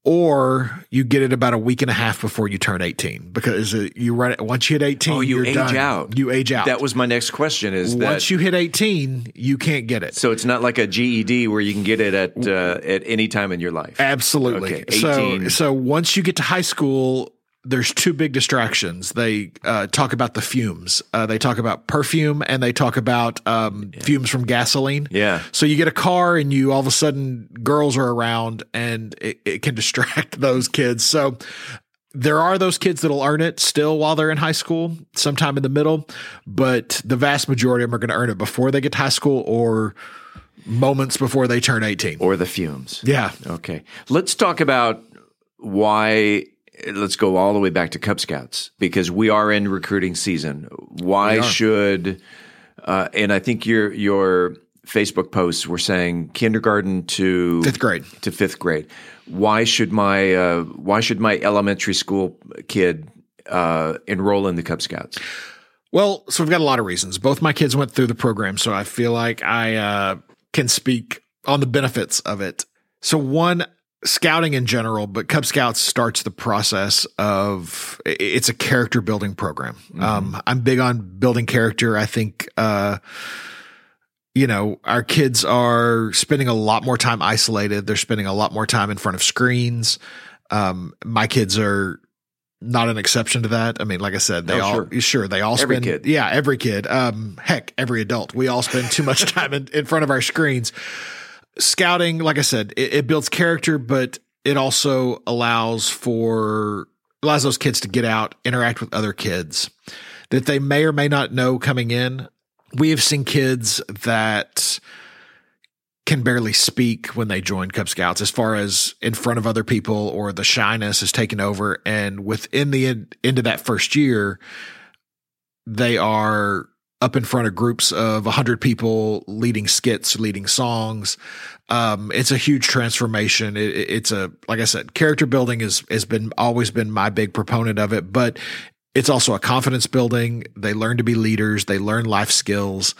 or you get it about a week and a half before you turn 18 because you run it once you hit 18 oh, you age done. out. You age out. That was my next question is once you hit 18 you can't get it. So it's not like a GED where you can get it at uh, at any time in your life? Absolutely. Okay 18 so so once you get to high school there's two big distractions. They uh, talk about the fumes. Uh, they talk about perfume and they talk about um, yeah. fumes from gasoline. Yeah. So you get a car and you all of a sudden girls are around and it, it can distract those kids. So there are those kids that'll earn it still while they're in high school, sometime in the middle, but the vast majority of them are going to earn it before they get to high school or moments before they turn 18. Or the fumes. Yeah. Okay. Let's talk about why let's go all the way back to Cub Scouts because we are in recruiting season. Why should uh, and I think your your Facebook posts were saying kindergarten to fifth grade to fifth grade. Why should my uh, why should my elementary school kid uh, enroll in the Cub Scouts? Well, so we've got a lot of reasons. Both my kids went through the program, so I feel like I uh, can speak on the benefits of it. So one, scouting in general, but Cub Scouts starts the process of it's a character building program. Mm-hmm. Um, I'm big on building character. I think, uh, you know, our kids are spending a lot more time isolated. They're spending a lot more time in front of screens. Um, my kids are not an exception to that. I mean, like I said, they oh, all sure. sure. they all every spend kid. yeah, every kid. Um, heck, every adult. We all spend too much time in, in front of our screens scouting, like I said, it, it builds character, but it also allows for allows those kids to get out, interact with other kids that they may or may not know coming in. We have seen kids that can barely speak when they join Cub Scouts as far as in front of other people or the shyness is taken over. And within the end, end of that first year, they are up in front of groups of 100 people leading skits, leading songs. Um, it's a huge transformation. It, it's a, like I said, character building is, has been always been my big proponent of it, but it's also a confidence building. They learn to be leaders. They learn life skills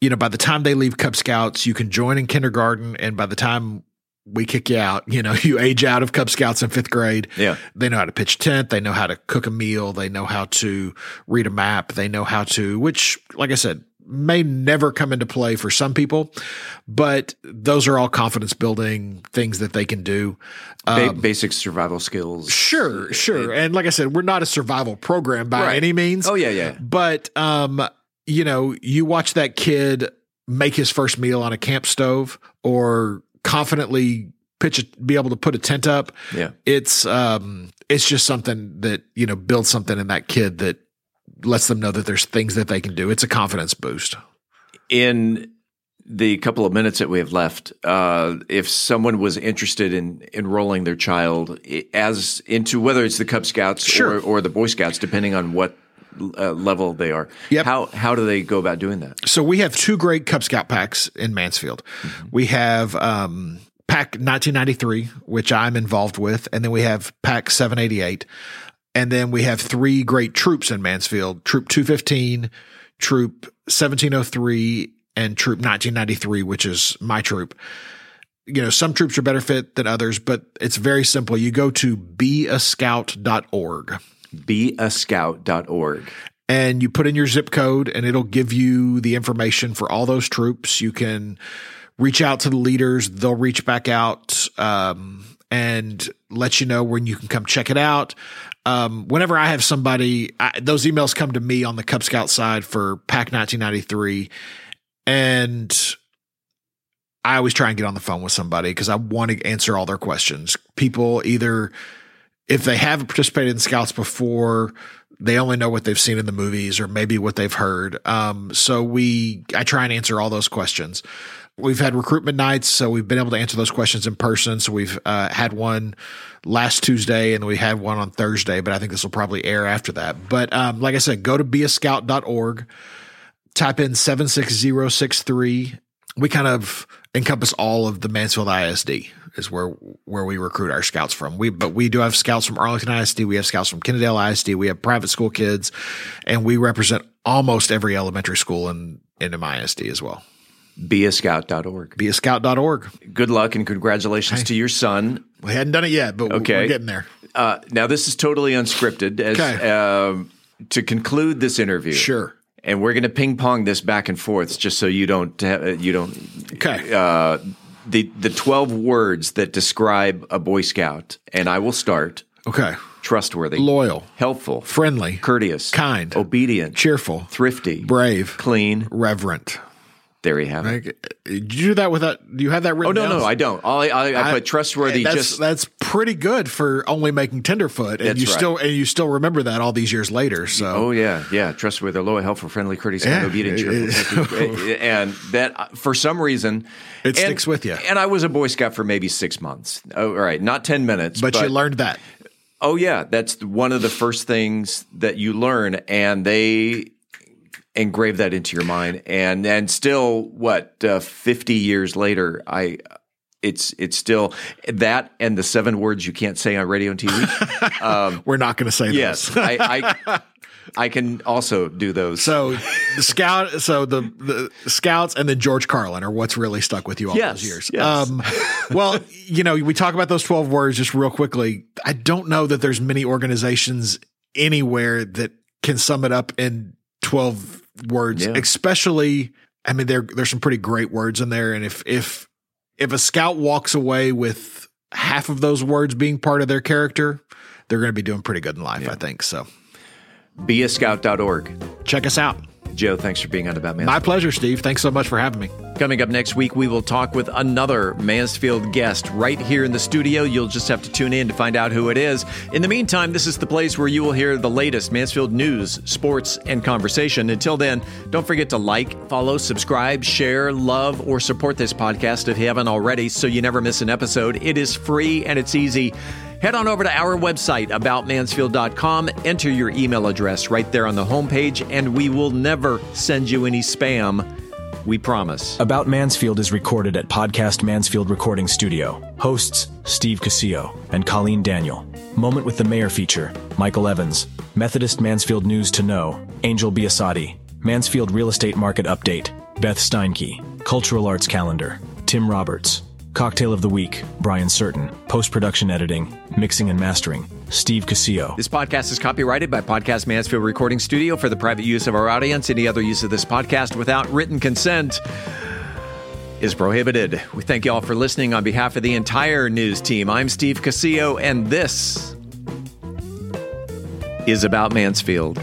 you know, by the time they leave Cub Scouts, you can join in kindergarten. And by the time we kick you out, you know, you age out of Cub Scouts in fifth grade. Yeah. They know how to pitch a tent. They know how to cook a meal. They know how to read a map. They know how to, which, like I said, may never come into play for some people, but those are all confidence building things that they can do. Um, basic survival skills. Sure, sure. And like I said, we're not a survival program by right. any means. Oh, yeah, yeah. But, um, you know, you watch that kid make his first meal on a camp stove or confidently pitch it, be able to put a tent up. Yeah. It's um it's just something that, you know, builds something in that kid that lets them know that there's things that they can do. It's a confidence boost. In the couple of minutes that we have left, uh, if someone was interested in enrolling their child as into whether it's the Cub Scouts sure. or, or the Boy Scouts, depending on what uh, level they are. Yep. How how do they go about doing that? So we have two great Cub Scout packs in Mansfield. Mm-hmm. We have um, pack 1993, which I'm involved with, and then we have pack 788, and then we have three great troops in Mansfield: Troop 215, Troop 1703, and Troop 1993, which is my troop you know, some troops are better fit than others, but it's very simple. You go to beascout.org beascout.org. And you put in your zip code, and it'll give you the information for all those troops. You can reach out to the leaders, they'll reach back out um, and let you know when you can come check it out. Um, whenever I have somebody, I, those emails come to me on the Cub Scout side for Pack 1993. And I always try and get on the phone with somebody because I want to answer all their questions. People either if they haven't participated in scouts before, they only know what they've seen in the movies or maybe what they've heard. Um, so we, I try and answer all those questions. We've had recruitment nights, so we've been able to answer those questions in person. So we've uh, had one last Tuesday and we had one on Thursday, but I think this will probably air after that. But um, like I said, go to beascout.org, type in 76063. We kind of encompass all of the Mansfield ISD is where where we recruit our scouts from. We but we do have scouts from Arlington ISD, we have scouts from Kennedale ISD, we have private school kids, and we represent almost every elementary school in in MISD as well. Beascout.org. Beascout.org. Good luck and congratulations hey. to your son. We hadn't done it yet, but okay. we're getting there. Uh, now this is totally unscripted. As okay. uh, to conclude this interview, sure and we're going to ping pong this back and forth just so you don't uh, you don't okay uh, the the 12 words that describe a boy scout and i will start. Okay. Trustworthy. Loyal. Helpful. Friendly. Courteous. Kind. Obedient. Cheerful. Thrifty. Brave. Clean. Reverent there you have it. Did you do that without? Do you have that written? Oh no, down? no, I don't. I, I, I put trustworthy. That's, just that's pretty good for only making Tenderfoot, and you right. still and you still remember that all these years later. So oh yeah, yeah, trustworthy, loyal, helpful, friendly, courteous, yeah. obedient, cheerful, and that for some reason it and, sticks with you. And I was a Boy Scout for maybe six months. Oh, all right, not ten minutes, but, but you learned that. Oh yeah, that's one of the first things that you learn, and they engrave that into your mind and and still what uh, 50 years later i it's it's still that and the seven words you can't say on radio and TV. Um, We're not going to say those. Yes, I, I, I can also do those. So the scout, so the the scouts, and then George Carlin are what's really stuck with you all yes, those years. Yes. Um, well, you know, we talk about those twelve words just real quickly. I don't know that there's many organizations anywhere that can sum it up in twelve words, yeah. especially. I mean, there there's some pretty great words in there, and if if if a scout walks away with half of those words being part of their character, they're going to be doing pretty good in life. Yeah. I think so. Beascout.org. Check us out. Joe, thanks for being on About Mansfield. My pleasure, Steve. Thanks so much for having me. Coming up next week, we will talk with another Mansfield guest right here in the studio. You'll just have to tune in to find out who it is. In the meantime, this is the place where you will hear the latest Mansfield news, sports, and conversation. Until then, don't forget to like, follow, subscribe, share, love, or support this podcast if you haven't already so you never miss an episode. It is free and it's easy. Head on over to our website, aboutmansfield.com, enter your email address right there on the homepage, and we will never send you any spam. We promise. About Mansfield is recorded at Podcast Mansfield Recording Studio. Hosts Steve Casillo and Colleen Daniel. Moment with the Mayor feature Michael Evans. Methodist Mansfield News to Know Angel Biasatti. Mansfield Real Estate Market Update Beth Steinke. Cultural Arts Calendar Tim Roberts. Cocktail of the Week, Brian Certain. Post production editing, mixing and mastering, Steve Casillo. This podcast is copyrighted by Podcast Mansfield Recording Studio for the private use of our audience. Any other use of this podcast without written consent is prohibited. We thank you all for listening on behalf of the entire news team. I'm Steve Casillo, and this is About Mansfield.